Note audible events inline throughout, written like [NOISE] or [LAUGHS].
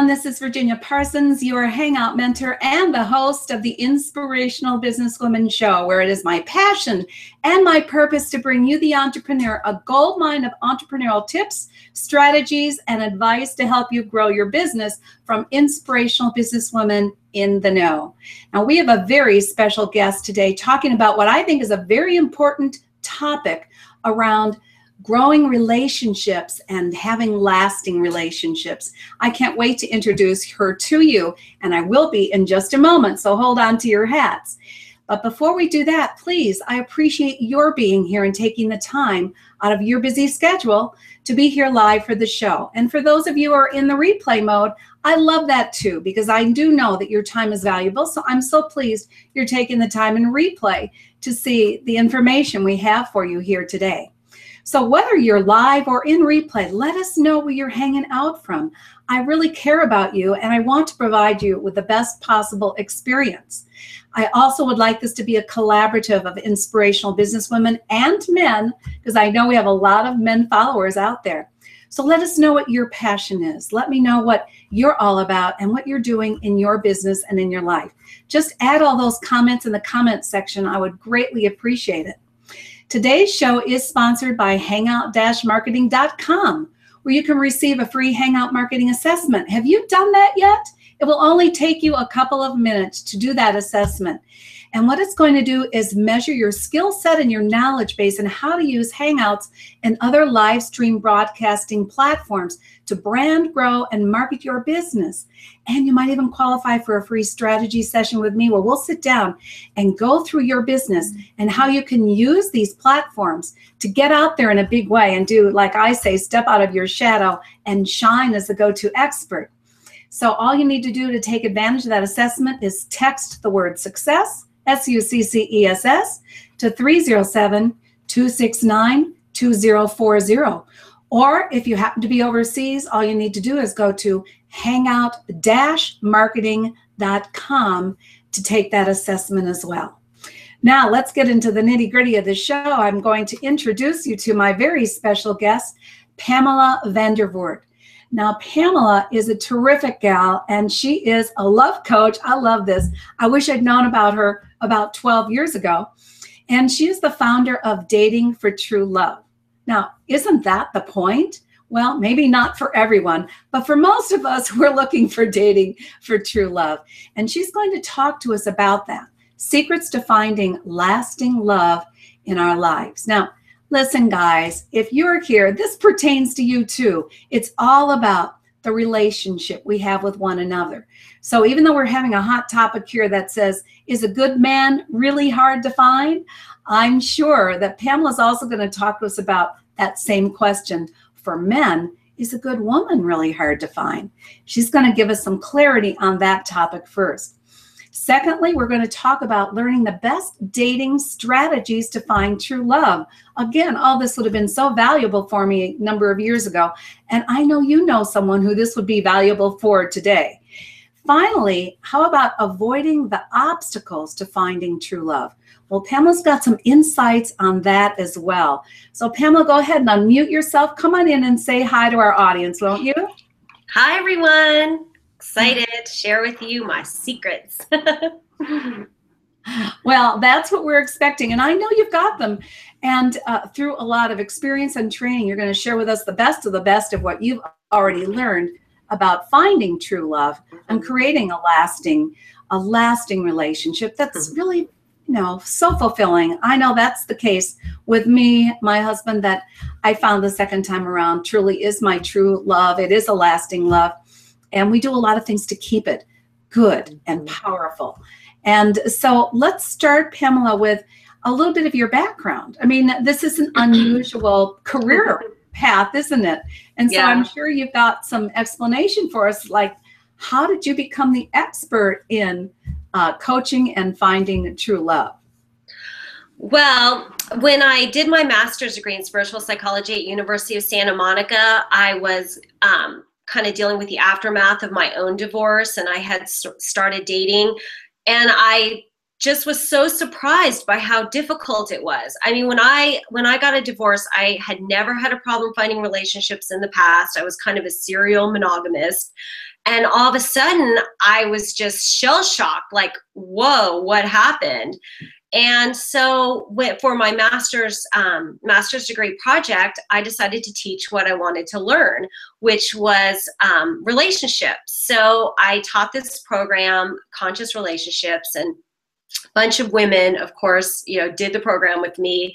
Everyone. This is Virginia Parsons, your Hangout mentor and the host of the Inspirational Businesswoman Show, where it is my passion and my purpose to bring you, the entrepreneur, a gold mine of entrepreneurial tips, strategies, and advice to help you grow your business from inspirational businesswomen in the know. Now, we have a very special guest today talking about what I think is a very important topic around growing relationships and having lasting relationships. I can't wait to introduce her to you, and I will be in just a moment, so hold on to your hats. But before we do that, please, I appreciate your being here and taking the time out of your busy schedule to be here live for the show. And for those of you who are in the replay mode, I love that too, because I do know that your time is valuable. So I'm so pleased you're taking the time in replay to see the information we have for you here today. So, whether you're live or in replay, let us know where you're hanging out from. I really care about you and I want to provide you with the best possible experience. I also would like this to be a collaborative of inspirational businesswomen and men, because I know we have a lot of men followers out there. So let us know what your passion is. Let me know what you're all about and what you're doing in your business and in your life. Just add all those comments in the comment section. I would greatly appreciate it. Today's show is sponsored by hangout-marketing.com, where you can receive a free Hangout Marketing Assessment. Have you done that yet? It will only take you a couple of minutes to do that assessment. And what it's going to do is measure your skill set and your knowledge base and how to use Hangouts and other live stream broadcasting platforms to brand, grow, and market your business. And you might even qualify for a free strategy session with me where we'll sit down and go through your business and how you can use these platforms to get out there in a big way and do, like I say, step out of your shadow and shine as the go to expert. So, all you need to do to take advantage of that assessment is text the word success S U C C E S S, to 307 269 2040. Or if you happen to be overseas, all you need to do is go to hangout marketing.com to take that assessment as well. Now, let's get into the nitty gritty of the show. I'm going to introduce you to my very special guest, Pamela Vandervoort. Now, Pamela is a terrific gal and she is a love coach. I love this. I wish I'd known about her about 12 years ago. And she is the founder of Dating for True Love. Now, isn't that the point? Well, maybe not for everyone, but for most of us, [LAUGHS] we're looking for dating for true love. And she's going to talk to us about that secrets to finding lasting love in our lives. Now, listen, guys, if you're here, this pertains to you too. It's all about the relationship we have with one another. So even though we're having a hot topic here that says, is a good man really hard to find? I'm sure that Pamela's also going to talk to us about that same question. For men, is a good woman really hard to find? She's going to give us some clarity on that topic first. Secondly, we're going to talk about learning the best dating strategies to find true love. Again, all this would have been so valuable for me a number of years ago. And I know you know someone who this would be valuable for today. Finally, how about avoiding the obstacles to finding true love? Well, Pamela's got some insights on that as well. So, Pamela, go ahead and unmute yourself. Come on in and say hi to our audience, won't you? Hi, everyone excited to share with you my secrets. [LAUGHS] well, that's what we're expecting. And I know you've got them. And uh, through a lot of experience and training, you're going to share with us the best of the best of what you've already learned about finding true love and creating a lasting, a lasting relationship that's mm-hmm. really know so fulfilling i know that's the case with me my husband that i found the second time around truly is my true love it is a lasting love and we do a lot of things to keep it good and mm-hmm. powerful. And so let's start, Pamela, with a little bit of your background. I mean, this is an [CLEARS THROAT] unusual career path, isn't it? And so yeah. I'm sure you've got some explanation for us, like how did you become the expert in uh, coaching and finding true love? Well, when I did my master's degree in spiritual psychology at University of Santa Monica, I was um, kind of dealing with the aftermath of my own divorce and I had started dating and I just was so surprised by how difficult it was. I mean, when I when I got a divorce, I had never had a problem finding relationships in the past. I was kind of a serial monogamist. And all of a sudden, I was just shell shocked like, whoa, what happened? And so, for my master's um, master's degree project, I decided to teach what I wanted to learn, which was um, relationships. So I taught this program, conscious relationships, and a bunch of women, of course, you know, did the program with me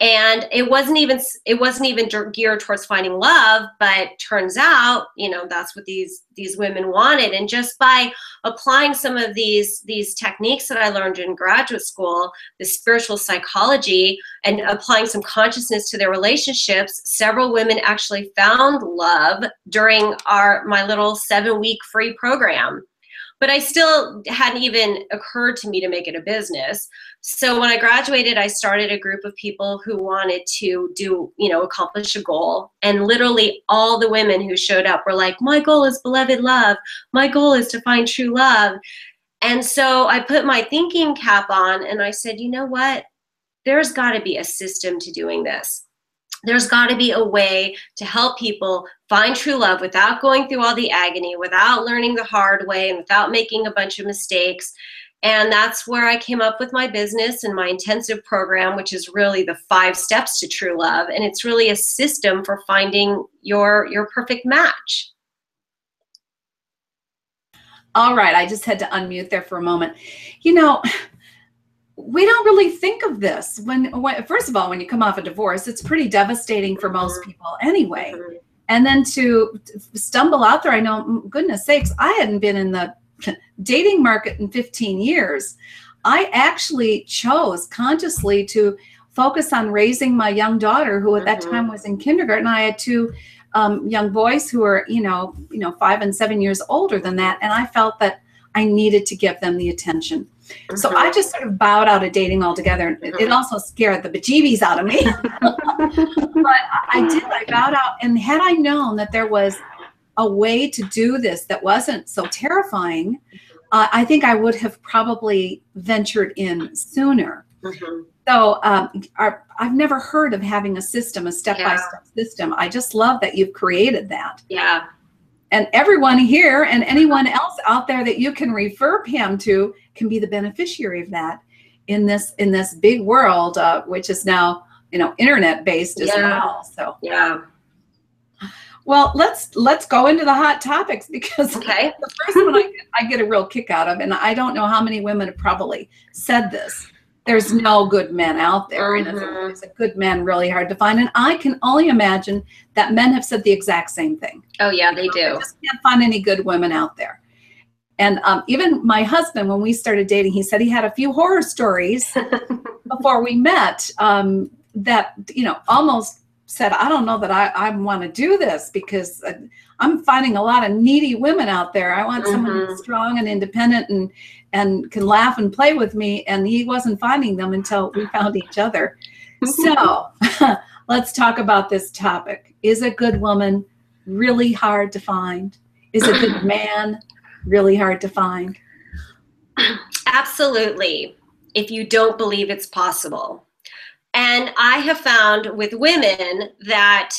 and it wasn't even it wasn't even geared towards finding love but turns out you know that's what these these women wanted. And just by applying some of these these techniques that i learned in graduate school the spiritual psychology and applying some consciousness to their relationships several women actually found love during our my little 7 week free program but I still hadn't even occurred to me to make it a business. So when I graduated, I started a group of people who wanted to do, you know, accomplish a goal. And literally all the women who showed up were like, my goal is beloved love. My goal is to find true love. And so I put my thinking cap on and I said, you know what? There's got to be a system to doing this there's got to be a way to help people find true love without going through all the agony, without learning the hard way, and without making a bunch of mistakes. And that's where I came up with my business and my intensive program, which is really the five steps to true love. And it's really a system for finding your, your perfect match. All right. I just had to unmute there for a moment. You know, we don't really think of this when, when, first of all when you come off a divorce it's pretty devastating for most mm-hmm. people anyway mm-hmm. and then to stumble out there i know goodness sakes i hadn't been in the [LAUGHS] dating market in 15 years i actually chose consciously to focus on raising my young daughter who at that mm-hmm. time was in kindergarten i had two um, young boys who were you know you know five and seven years older than that and i felt that i needed to give them the attention Mm-hmm. So I just sort of bowed out of dating altogether. Mm-hmm. It also scared the bejeebies out of me. [LAUGHS] but I did. I bowed out. And had I known that there was a way to do this that wasn't so terrifying, uh, I think I would have probably ventured in sooner. Mm-hmm. So um, our, I've never heard of having a system, a step-by-step system. I just love that you've created that. Yeah and everyone here and [LAUGHS] anyone else out there that you can refer Pam to can be the beneficiary of that in this in this big world, uh, which is now you know internet based as yeah. well. So yeah. Well, let's let's go into the hot topics because [LAUGHS] okay. the first one I get, I get a real kick out of, and I don't know how many women have probably said this there's no good men out there. Mm-hmm. And it's a, good man really hard to find. And I can only imagine that men have said the exact same thing. Oh, yeah, they do. I just can't find any good women out there. And um, even my husband, when we started dating, he said he had a few horror stories [LAUGHS] before we met um, that, you know, almost said, I don't know that I, I want to do this because uh, I'm finding a lot of needy women out there. I want mm-hmm. someone strong and independent and and can laugh and play with me. And he wasn't finding them until we found each other. [LAUGHS] so [LAUGHS] let's talk about this topic. Is a good woman really hard to find? Is a good [CLEARS THROAT] man really hard to find? Absolutely. If you don't believe it's possible. And I have found with women that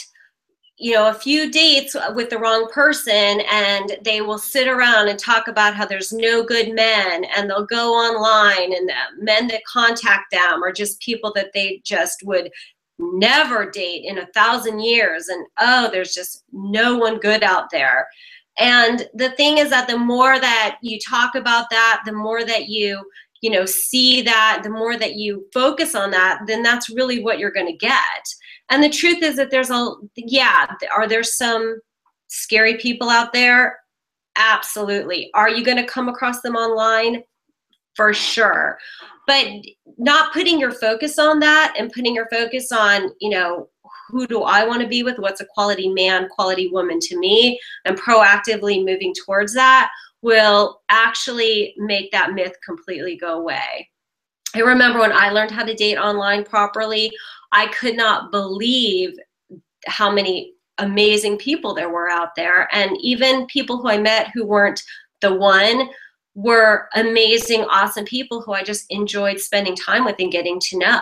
you know a few dates with the wrong person and they will sit around and talk about how there's no good men and they'll go online and the men that contact them are just people that they just would never date in a thousand years and oh there's just no one good out there. And the thing is that the more that you talk about that the more that you you know see that the more that you focus on that then that's really what you're going to get and the truth is that there's a, yeah, are there some scary people out there? Absolutely. Are you going to come across them online? For sure. But not putting your focus on that and putting your focus on, you know, who do I want to be with? What's a quality man, quality woman to me? And proactively moving towards that will actually make that myth completely go away. I remember when I learned how to date online properly, I could not believe how many amazing people there were out there. And even people who I met who weren't the one, were amazing, awesome people who I just enjoyed spending time with and getting to know.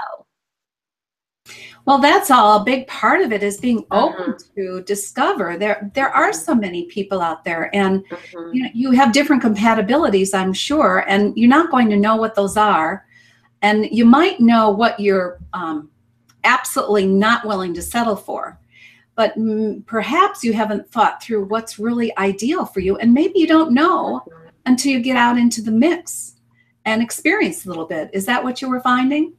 Well, that's all. A big part of it is being open mm-hmm. to discover. There, there are so many people out there, and mm-hmm. you know, you have different compatibilities, I'm sure, and you're not going to know what those are, and you might know what you're um, absolutely not willing to settle for, but m- perhaps you haven't thought through what's really ideal for you, and maybe you don't know until you get out into the mix and experience a little bit. Is that what you were finding?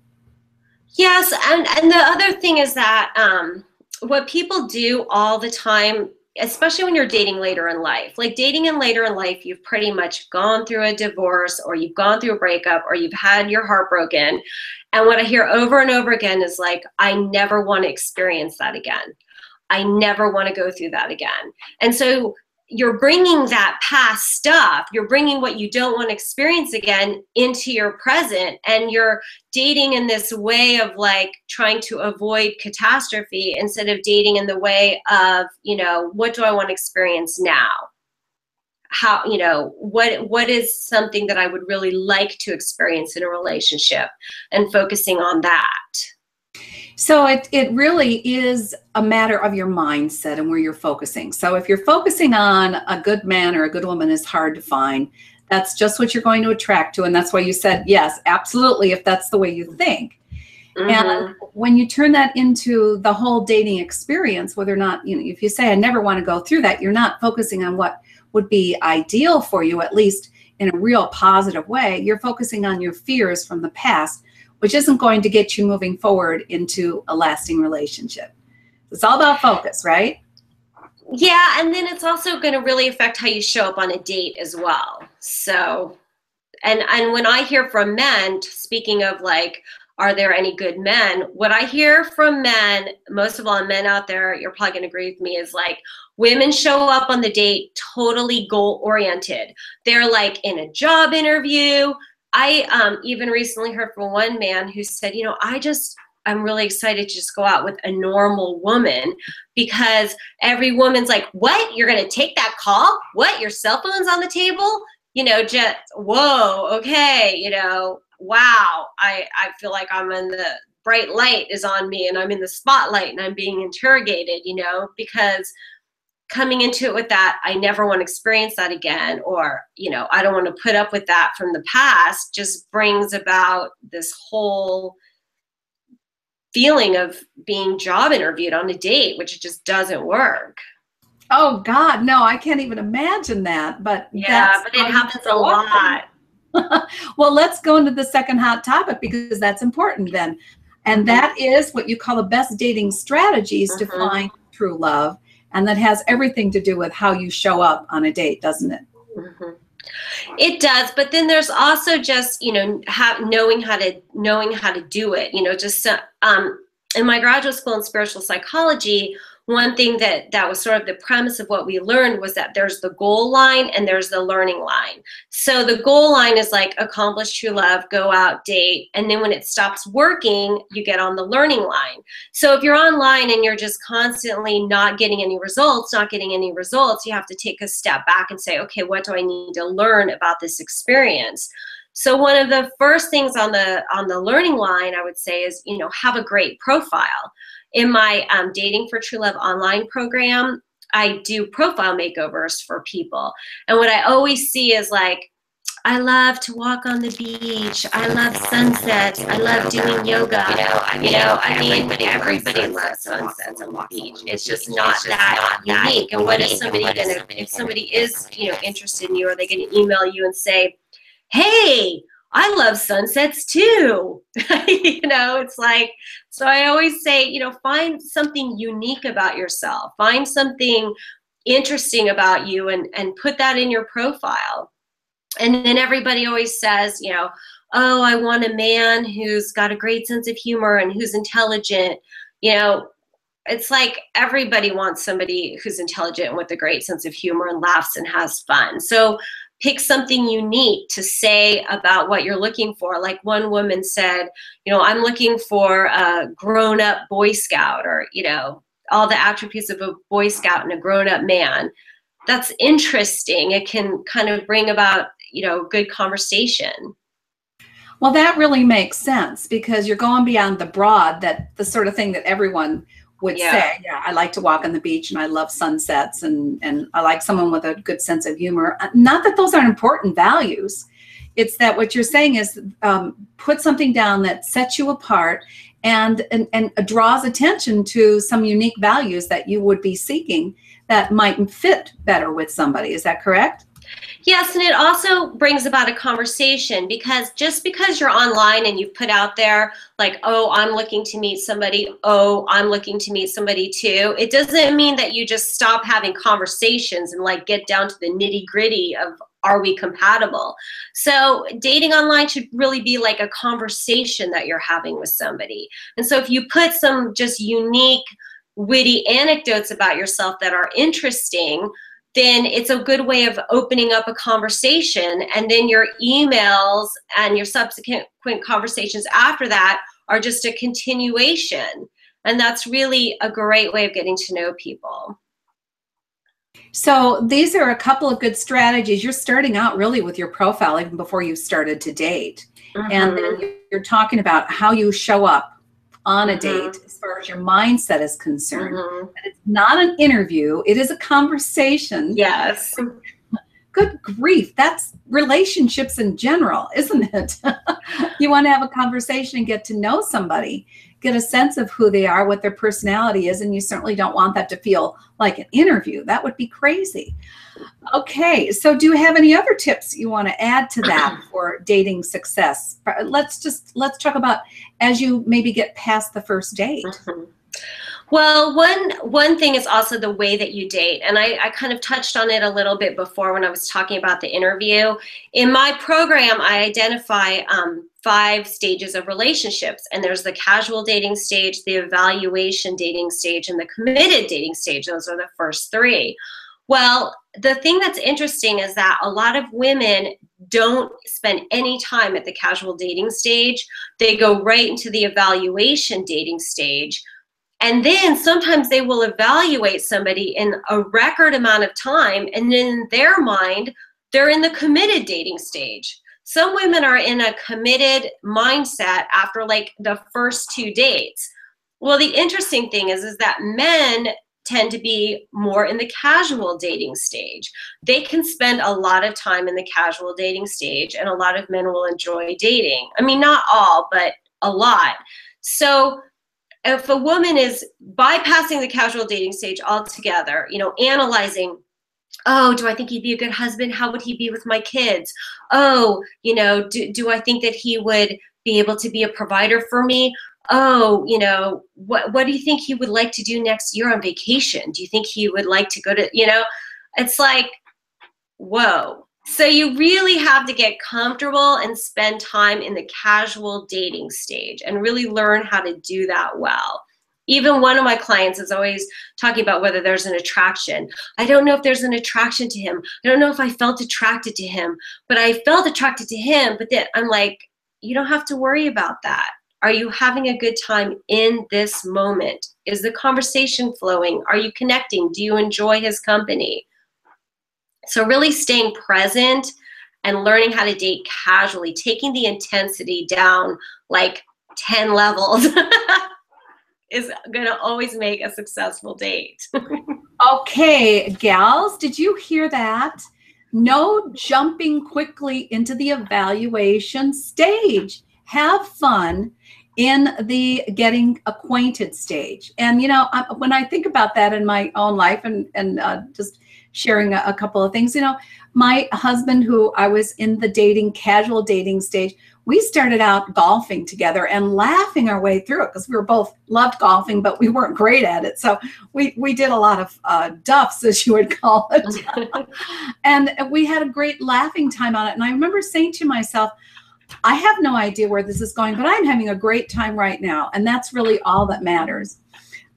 Yes, and and the other thing is that um, what people do all the time, especially when you're dating later in life, like dating in later in life, you've pretty much gone through a divorce or you've gone through a breakup or you've had your heart broken, and what I hear over and over again is like, I never want to experience that again. I never want to go through that again. And so you're bringing that past stuff. You're bringing what you don't want to experience again into your present. And you're dating in this way of like trying to avoid catastrophe instead of dating in the way of you know what do i want to experience now? How you know what what is something that i would really like to experience in a relationship? And focusing on that so it, it really is a matter of your mindset and where you're focusing. So if you're focusing on a good man or a good woman is hard to find, that's just what you're going to attract to. And that's why you said, yes, absolutely, if that's the way you think. Mm-hmm. And when you turn that into the whole dating experience, whether or not, you know, if you say, I never want to go through that, you're not focusing on what would be ideal for you, at least in a real positive way. You're focusing on your fears from the past which isn't going to get you moving forward into a lasting relationship. It's all about focus, right? Yeah, and then it's also going to really affect how you show up on a date as well. So, and and when I hear from men, speaking of like, are there any good men? What I hear from men, most of all, men out there, you're probably going to agree with me, is like women show up on the date totally goal oriented. They're like in a job interview, I um, even recently heard from one man who said, you know, I just, I'm really excited to just go out with a normal woman because every woman's like, what? You're going to take that call? What? Your cell phone's on the table? You know, just, whoa, okay, you know, wow. I, I feel like I'm in the bright light is on me and I'm in the spotlight and I'm being interrogated, you know, because coming into it with that i never want to experience that again or you know i don't want to put up with that from the past just brings about this whole feeling of being job interviewed on a date which just doesn't work. Oh god no i can't even imagine that but yeah but it happens a lot. [LAUGHS] Well let's go into the second hot topic because that's important then. And mm-hmm. that is what you call the best dating strategies mm-hmm. to find true love and that has everything to do with how you show up on a date doesn't it mm-hmm. it does but then there's also just you know have, knowing how to knowing how to do it you know just so, um, in my graduate school in spiritual psychology one thing that that was sort of the premise of what we learned was that there's the goal line and there's the learning line. So the goal line is like accomplish true love go out date and then when it stops working you get on the learning line. So if you're online and you're just constantly not getting any results not getting any results you have to take a step back and say okay what do i need to learn about this experience? So one of the first things on the on the learning line i would say is you know have a great profile in my um, Dating for True Love online program, I do profile makeovers for people. And what I always see is like, I love to walk on the beach. I love sunsets. I love doing yoga. You know, I mean, you know, I mean everybody, everybody loves sunsets on the beach. It's just not it's just that not unique. And what is somebody gonna, if somebody is, you know, interested in you, are they gonna email you and say, hey, I love sunsets too. [LAUGHS] you know, it's like, so I always say, you know, find something unique about yourself, find something interesting about you and, and put that in your profile. And then everybody always says, you know, oh, I want a man who's got a great sense of humor and who's intelligent. You know, it's like everybody wants somebody who's intelligent with a great sense of humor and laughs and has fun. So pick something unique to say about what you're looking for. Like one woman said, you know, I'm looking for a grown up Boy Scout or, you know, all the attributes of a Boy Scout and a grown up man. That's interesting. It can kind of bring about, you know good conversation well that really makes sense because you're going beyond the broad that the sort of thing that everyone would Yeah. say yeah i like to walk on the beach and i love sunsets and and i like someone with a good sense of humor. Uh, not that those aren't important values. It's that what you're saying is um, put something down that sets you apart and, and and draws attention to some unique values that you would be seeking that might fit better with somebody. Is that correct Yes, and it also brings about a conversation because just because you're online and you've put out there, like, oh, I'm looking to meet somebody, oh, I'm looking to meet somebody too, it doesn't mean that you just stop having conversations and like get down to the nitty gritty of are we compatible? So, dating online should really be like a conversation that you're having with somebody. And so, if you put some just unique, witty anecdotes about yourself that are interesting, then it's a good way of opening up a conversation. And then your emails and your subsequent conversations after that are just a continuation. And that's really a great way of getting to know people. So these are a couple of good strategies. You're starting out really with your profile even before you started to date. And mm-hmm. then you're talking about how you show up on a Mhm. date as far as your mindset is concerned. Mhm. And it's not an interview, it is a conversation. Yes. [LAUGHS] Good grief, that's relationships in general, isn't it? [LAUGHS] you want to have a conversation and get to know somebody, get a sense of who they are, what their personality is, and you certainly don't want that to feel like an interview. That would be crazy. Okay, so do you have any other tips you want to add to that [CLEARS THROAT] for dating success? Let's just let's talk about as you maybe get past the first date. Mhm. Well, one one thing is also the way that you date, and I, I kind of touched on it a little bit before when I was talking about the interview. In my program, I identify um, five stages of relationships, and there's the casual dating stage, the evaluation dating stage, and the committed dating stage. Those are the first three. Well, the thing that's interesting is that a lot of women don't spend any time at the casual dating stage. They go right into the evaluation dating stage. And then sometimes they will evaluate somebody in a record amount of time, and in their mind, they're in the committed dating stage. Some women are in a committed mindset after like the first two dates. Well, the interesting thing is, is that men tend to be more in the casual dating stage. They can spend a lot of time in the casual dating stage, and a lot of men will enjoy dating. I mean, not all, but a lot. So if a woman is bypassing the casual dating stage altogether, you know, analyzing, oh, do I think he'd be a good husband? How would he be with my kids? Oh, you know, do, do I think that he would be able to be a provider for me? Oh, you know, what what do you think he would like to do next year on vacation? Do you think he would like to go to, you know, it's like, whoa. So you really have to get comfortable and spend time in the casual dating stage and really learn how to do that well. Even one of my clients is always talking about whether there's an attraction. I don't know if there's an attraction to him. I don't know if I felt attracted to him, but I felt attracted to him. But then I'm like, you don't have to worry about that. Are you having a good time in this moment? Is the conversation flowing? Are you connecting? Do you enjoy his company? So, really staying present and learning how to date casually, taking the intensity down like 10 levels [LAUGHS] is going to always make a successful date. [LAUGHS] Okay, gals, did you hear that? No jumping quickly into the evaluation stage. Have fun in the getting acquainted stage. And you know, I, when I think about that in my own life, and and uh, just sharing a, a couple of things, you know, my husband, who I was in the dating, casual dating stage, we started out golfing together and laughing our way through it because we were both loved golfing, but we weren't great at it. So we we did a lot of uh, duffs, [LAUGHS] as you would call it, [LAUGHS] and we had a great laughing time on it. And I remember saying to myself, I have no idea where this is going, but I'm having a great time right now, and that's really all that matters.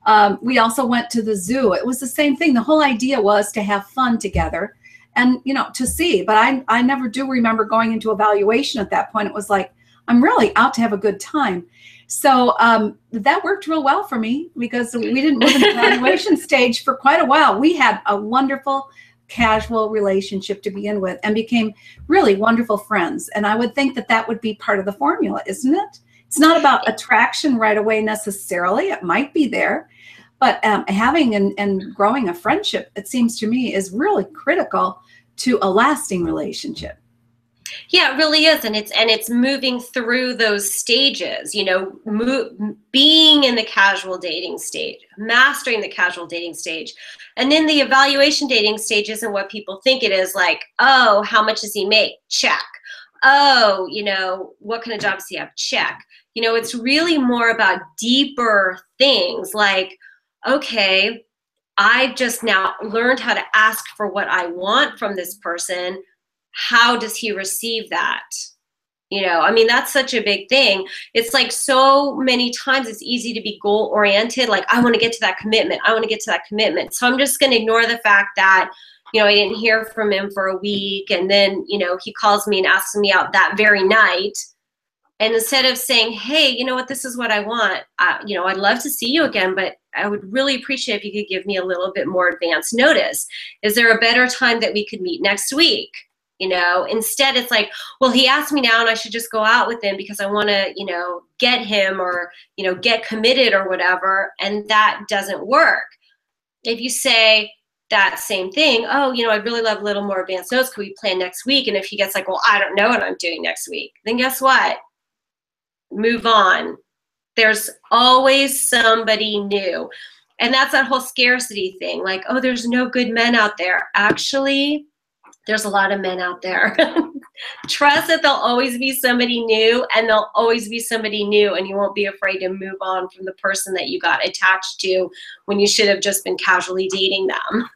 Um, we also went to the zoo. It was the same thing. The whole idea was to have fun together and you know to see but i i never do remember going into evaluation at that point it was like i'm really out to have a good time so um, that worked real well for me because we didn't move in the evaluation [LAUGHS] stage for quite a while we had a wonderful casual relationship to begin with and became really wonderful friends. And I would think that that would be part of the formula, isn't it? It's not about attraction right away necessarily. It might be there, but um, having and, and growing a friendship, it seems to me, is really critical to a lasting relationship. Yeah, it really is, and it's and it's moving through those stages. You know, being in the casual dating stage, mastering the casual dating stage, and then the evaluation dating stage isn't what people think it is. Like, oh, how much does he make? Check. Oh, you know, what kind of job does he have? Check. You know, it's really more about deeper things like, okay, I've just now learned how to ask for what I want from this person how does he receive that? You know, I mean, that's such a big thing. It's like so many times it's easy to be goal oriented. Like, I want to get to that commitment. I want to get to that commitment. So I'm just going to ignore the fact that, you know, I didn't hear from him for a week. And then, you know, he calls me and asks me out that very night. And instead of saying, hey, you know what, this is what I want, uh, you know, I'd love to see you again, but I would really appreciate if you could give me a little bit more advance notice. Is there a better time that we could meet next week? you know instead it's like well he asked me now and i should just go out with him because i want to you know get him or you know get committed or whatever and that doesn't work. If you say that same thing oh you know i'd really love a little more advanced notes could we plan next week? And if he gets like well i don't know what i'm doing next week then guess what? Move on there's always somebody new and that's that whole scarcity thing like oh there's no good men out there actually there's a lot of men out there. [LAUGHS] Trust that there'll always be somebody new and there'll always be somebody new, and you won't be afraid to move on from the person that you got attached to when you should have just been casually dating them.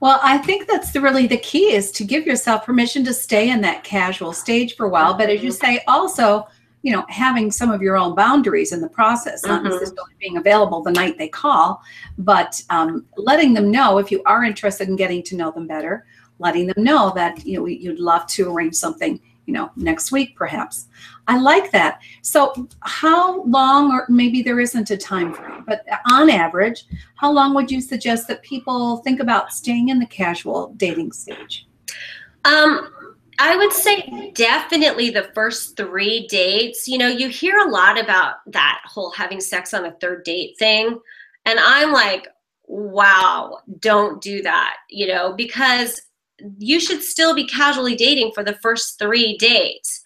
Well, I think that's the, really the key is to give yourself permission to stay in that casual stage for a while. But as you mm-hmm. say, also, you know, having some of your own boundaries in the process, not mm-hmm. necessarily being available the night they call, but um, letting them know if you are interested in getting to know them better letting them know that you know you'd love to arrange something you know next week perhaps. I like that. So how long or maybe there isn't a time frame but on average how long would you suggest that people think about staying in the casual dating stage? Um I would say definitely the first three dates. You know, you hear a lot about that whole having sex on a third date thing. And I'm like, wow, don't do that, you know, because you should still be casually dating for the first three dates.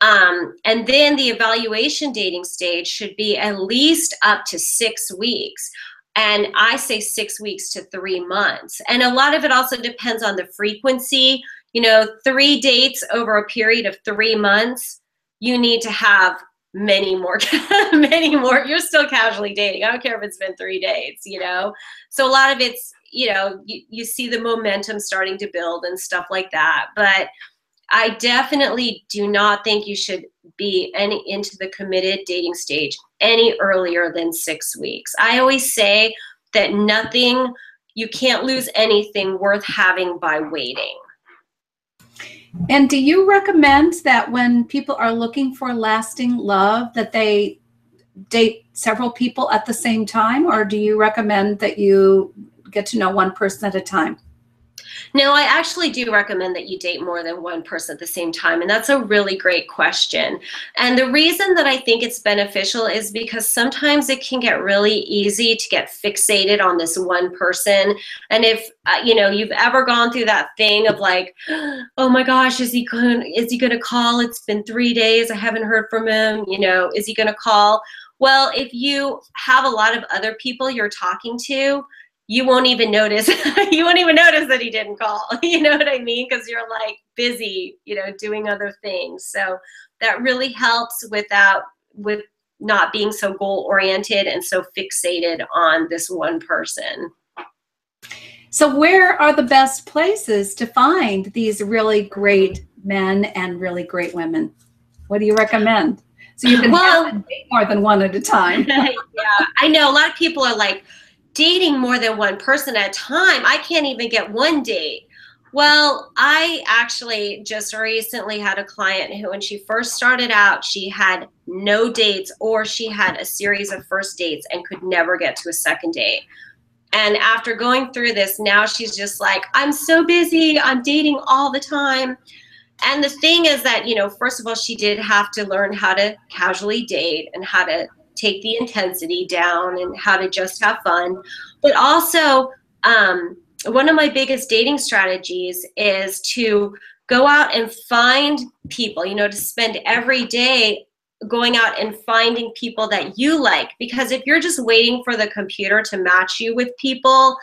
Um, and then the evaluation dating stage should be at least up to six weeks. And I say six weeks to three months. And a lot of it also depends on the frequency. You know, three dates over a period of three months, you need to have many more [LAUGHS] many more you're still casually dating i don't care if it's been three dates, you know so a lot of it's you know you, you see the momentum starting to build and stuff like that but i definitely do not think you should be any into the committed dating stage any earlier than six weeks. I always say that nothing you can't lose anything worth having by waiting. And do you recommend that when people are looking for lasting love that they date several people at the same time? Or do you recommend that you get to know one person at a time? No, I actually do recommend that you date more than one person at the same time. And that's a really great question. And the reason that I think it's beneficial is because sometimes it can get really easy to get fixated on this one person. And if, uh, you know, you've ever gone through that thing of like, [GASPS] oh my gosh, is he going is he going to call? It's been 3 days. I haven't heard from him. You know, is he going to call? Well, if you have a lot of other people you're talking to, you won't even notice [LAUGHS] you won't even notice that he didn't call [LAUGHS] you know what i mean? Because you're like busy you know doing other things. So that really helps without with not being so goal oriented and so fixated on this one person. So where are the best places to find these really great men and really great women? What do you recommend? So you can well, have more than one at a time. [LAUGHS] Yeah. I know a lot of people are like dating more than one person at a time. I can't even get one date. Well, I actually just recently had a client who, when she first started out, she had no dates or she had a series of first dates and could never get to a second date. And after going through this, now she's just like, I'm so busy. I'm dating all the time. And the thing is that, you know, first of all, she did have to learn how to casually date and how to take the intensity down and how to just have fun. But also, um, one of my biggest dating strategies is to go out and find people, you know, to spend every day going out and finding people that you like. Because if you're just waiting for the computer to match you with people,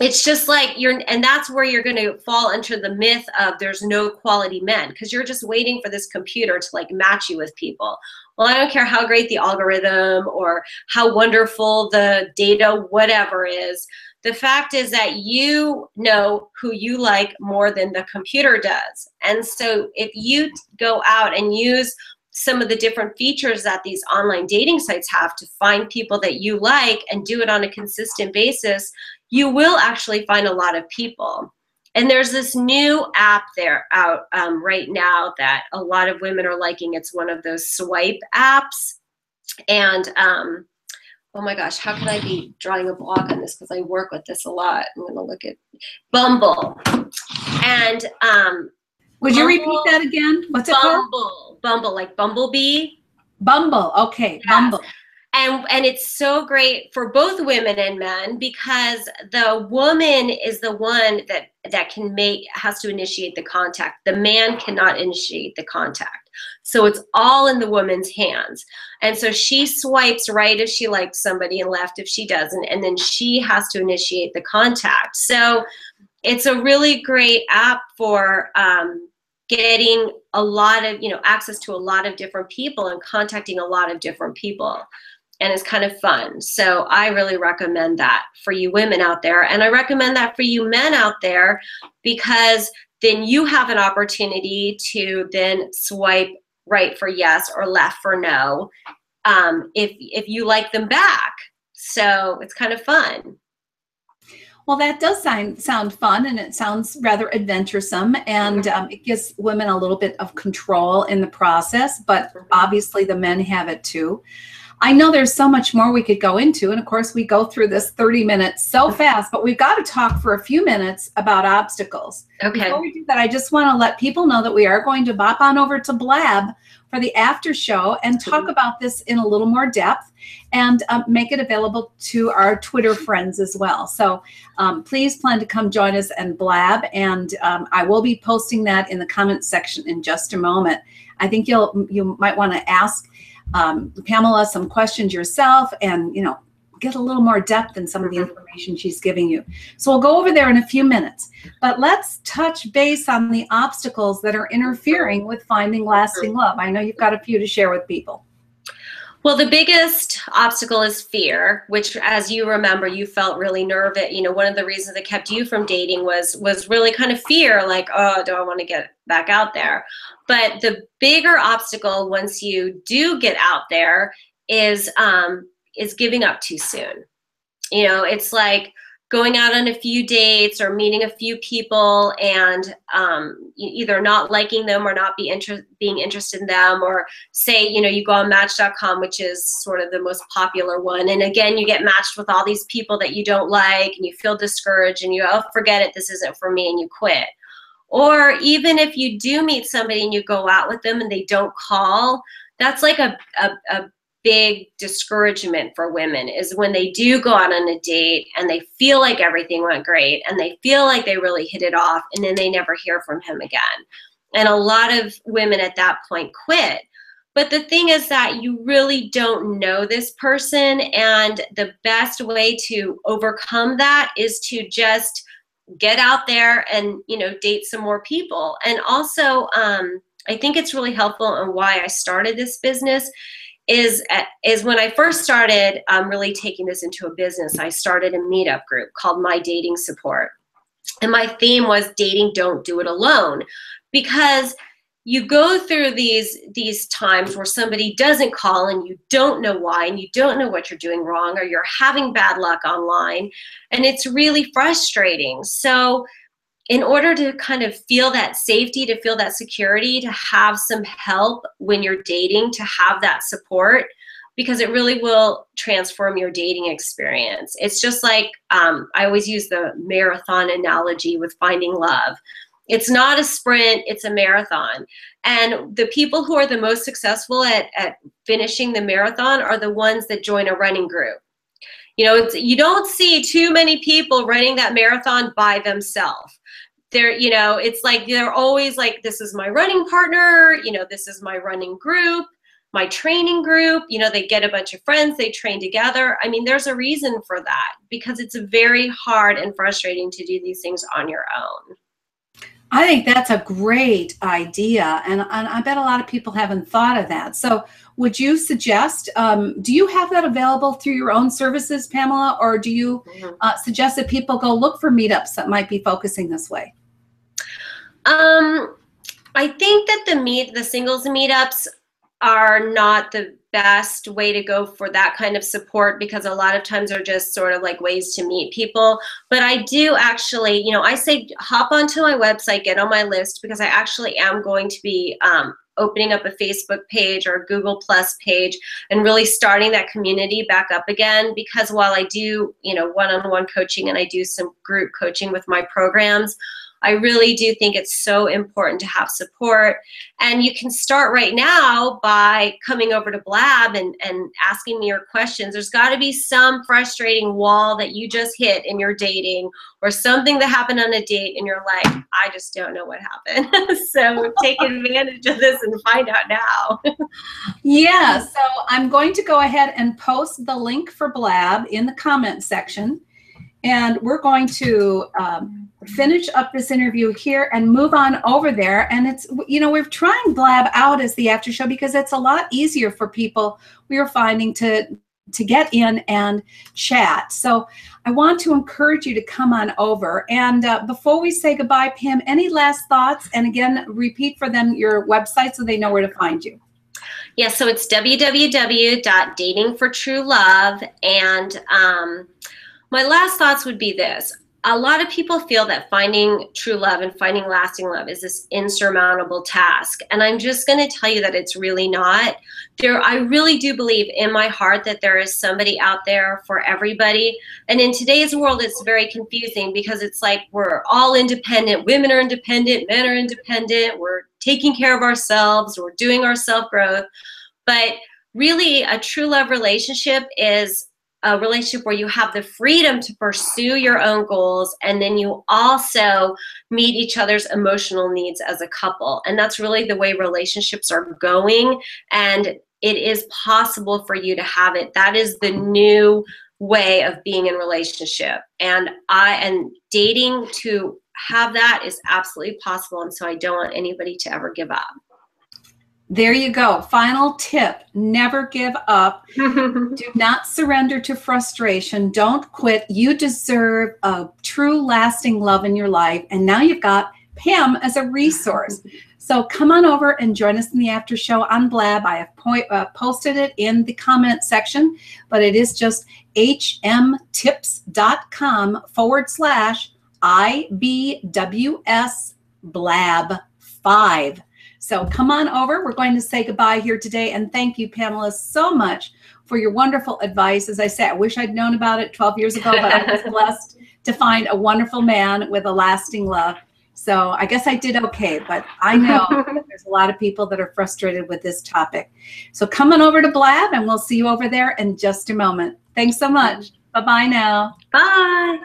it's just like you're, and that's where you're going to fall into the myth of there's no quality men because you're just waiting for this computer to like match you with people. Well, I don't care how great the algorithm or how wonderful the data, whatever is the fact is that you know who you like more than the computer does. And so if you go out and use some of the different features that these online dating sites have to find people that you like and do it on a consistent basis, you will actually find a lot of people. And there's this new app there out um, right now that a lot of women are liking. It's one of those swipe apps. And um, oh my gosh, how can I be drawing a block on this because I work with this a lot. I'm going to look at Bumble. And um, would you repeat that again? What's Bumble, it called? Bumble, like Bumblebee. Bumble. Okay, yes. Bumble. And and it's so great for both women and men because the woman is the one that that can make has to initiate the contact. The man cannot initiate the contact. So it's all in the woman's hands. And so she swipes right if she likes somebody and left if she doesn't. And then she has to initiate the contact. So it's a really great app for um, getting a lot of, you know, access to a lot of different people and contacting a lot of different people. And it's kind of fun. So I really recommend that for you women out there. And I recommend that for you men out there because then you have an opportunity to then swipe right for yes or left for no um, if if you like them back. So it's kind of fun. Well, that does sound sound fun, and it sounds rather adventuresome, and um, it gives women a little bit of control in the process. But mm-hmm. obviously, the men have it too. I know there's so much more we could go into. And of course, we go through this 30 minutes so fast, but we've got to talk for a few minutes about obstacles. Okay. Before we do that, I just want to let people know that we are going to bop on over to Blab for the after show and talk about this in a little more depth and um, make it available to our Twitter friends as well. So um, please plan to come join us and Blab. And um, I will be posting that in the comment section in just a moment. I think you'll you might want to ask um, Pamela some questions yourself and, you know, get a little more depth in some of the information she's giving you. So we'll go over there in a few minutes. But let's touch base on the obstacles that are interfering with finding lasting love. I know you've got a few to share with people. Well, the biggest obstacle is fear, which, as you remember, you felt really nervous. You know, one of the reasons that kept you from dating was was really kind of fear, like, oh, do I want to get back out there? But the bigger obstacle once you do get out there is um, is giving up too soon. You know, it's like going out on a few dates or meeting a few people and um, either not liking them or not be inter- being interested in them or say you know you go on match.com which is sort of the most popular one. And again you get matched with all these people that you don't like and you feel discouraged and you oh forget it. This isn't for me and you quit. Or even if you do meet somebody and you go out with them and they don't call that's like a, a, a big discouragement for women is when they do go out on a date and they feel like everything went great and they feel like they really hit it off and then they never hear from him again. And a lot of women at that point quit. But the thing is that you really don't know this person. And the best way to overcome that is to just get out there and, you know, date some more people. And also, um, I think it's really helpful and why I started this business is is when I first started um, really taking this into a business. I started a meetup group called My Dating Support, and my theme was dating. Don't do it alone, because you go through these these times where somebody doesn't call and you don't know why and you don't know what you're doing wrong or you're having bad luck online and it's really frustrating so in order to kind of feel that safety, to feel that security, to have some help when you're dating, to have that support, because it really will transform your dating experience. It's just like um, I always use the marathon analogy with finding love. It's not a sprint, it's a marathon. And the people who are the most successful at, at finishing the marathon are the ones that join a running group. You know, you don't see too many people running that marathon by themselves. They're, you know, it's like they're always like, this is my running partner, you know, this is my running group, my training group. You know, they get a bunch of friends, they train together. I mean, there's a reason for that because it's very hard and frustrating to do these things on your own. I think that's a great idea. And, and I bet a lot of people haven't thought of that. So, would you suggest, um, do you have that available through your own services, Pamela, or do you mm-hmm. uh, suggest that people go look for meetups that might be focusing this way? Um, I think that the meet, the singles meetups are not the best way to go for that kind of support because a lot of times are just sort of like ways to meet people. But I do actually, you know, I say hop onto my website, get on my list because I actually am going to be um, opening up a Facebook page or a Google Plus page and really starting that community back up again. Because while I do, you know, one on one coaching and I do some group coaching with my programs, I really do think it's so important to have support. And you can start right now by coming over to Blab and, and asking me your questions. There's got to be some frustrating wall that you just hit in your dating or something that happened on a date and you're like, I just don't know what happened. [LAUGHS] so take [LAUGHS] advantage of this and find out now. yeah, so I'm going to go ahead and post the link for Blab in the comment section. And we're going to um, finish up this interview here and move on over there. And it's, you know, we're trying Blab out as the after show because it's a lot easier for people we are finding to to get in and chat. So I want to encourage you to come on over. And uh, before we say goodbye, Pam, any last thoughts? And again, repeat for them your website so they know where to find you. Yeah, so it's www.datingfortruelove and um, my last thoughts would be this. A lot of people feel that finding true love and finding lasting love is this insurmountable task. And i'm just going to tell you that it's really not. There i really do believe in my heart that there is somebody out there for everybody. And in today's world it's very confusing because it's like we're all independent. Women are independent. Men are independent. We're taking care of ourselves. We're doing our self growth but really a true love relationship is a relationship where you have the freedom to pursue your own goals and then you also meet each other's emotional needs as a couple. And that's really the way relationships are going. And it is possible for you to have it. That is the new way of being in relationship. And I and dating to have that is absolutely possible. And so I don't want anybody to ever give up. There you go. Final tip never give up. [LAUGHS] Do not surrender to frustration. Don't quit. You deserve a true, lasting love in your life. And now you've got Pam as a resource. So come on over and join us in the after show on Blab. I have point, uh, posted it in the comment section, but it is just hmtips.com forward slash IBWS Blab 5. So come on over. We're going to say goodbye here today. And thank you, Pamela, so much for your wonderful advice. As I said, I wish I'd known about it 12 years ago, but I was [LAUGHS] blessed to find a wonderful man with a lasting love. So I guess I did okay, but I know [LAUGHS] there's a lot of people that are frustrated with this topic. So come on over to Blab and we'll see you over there in just a moment. Thanks so much. Bye bye now. Bye.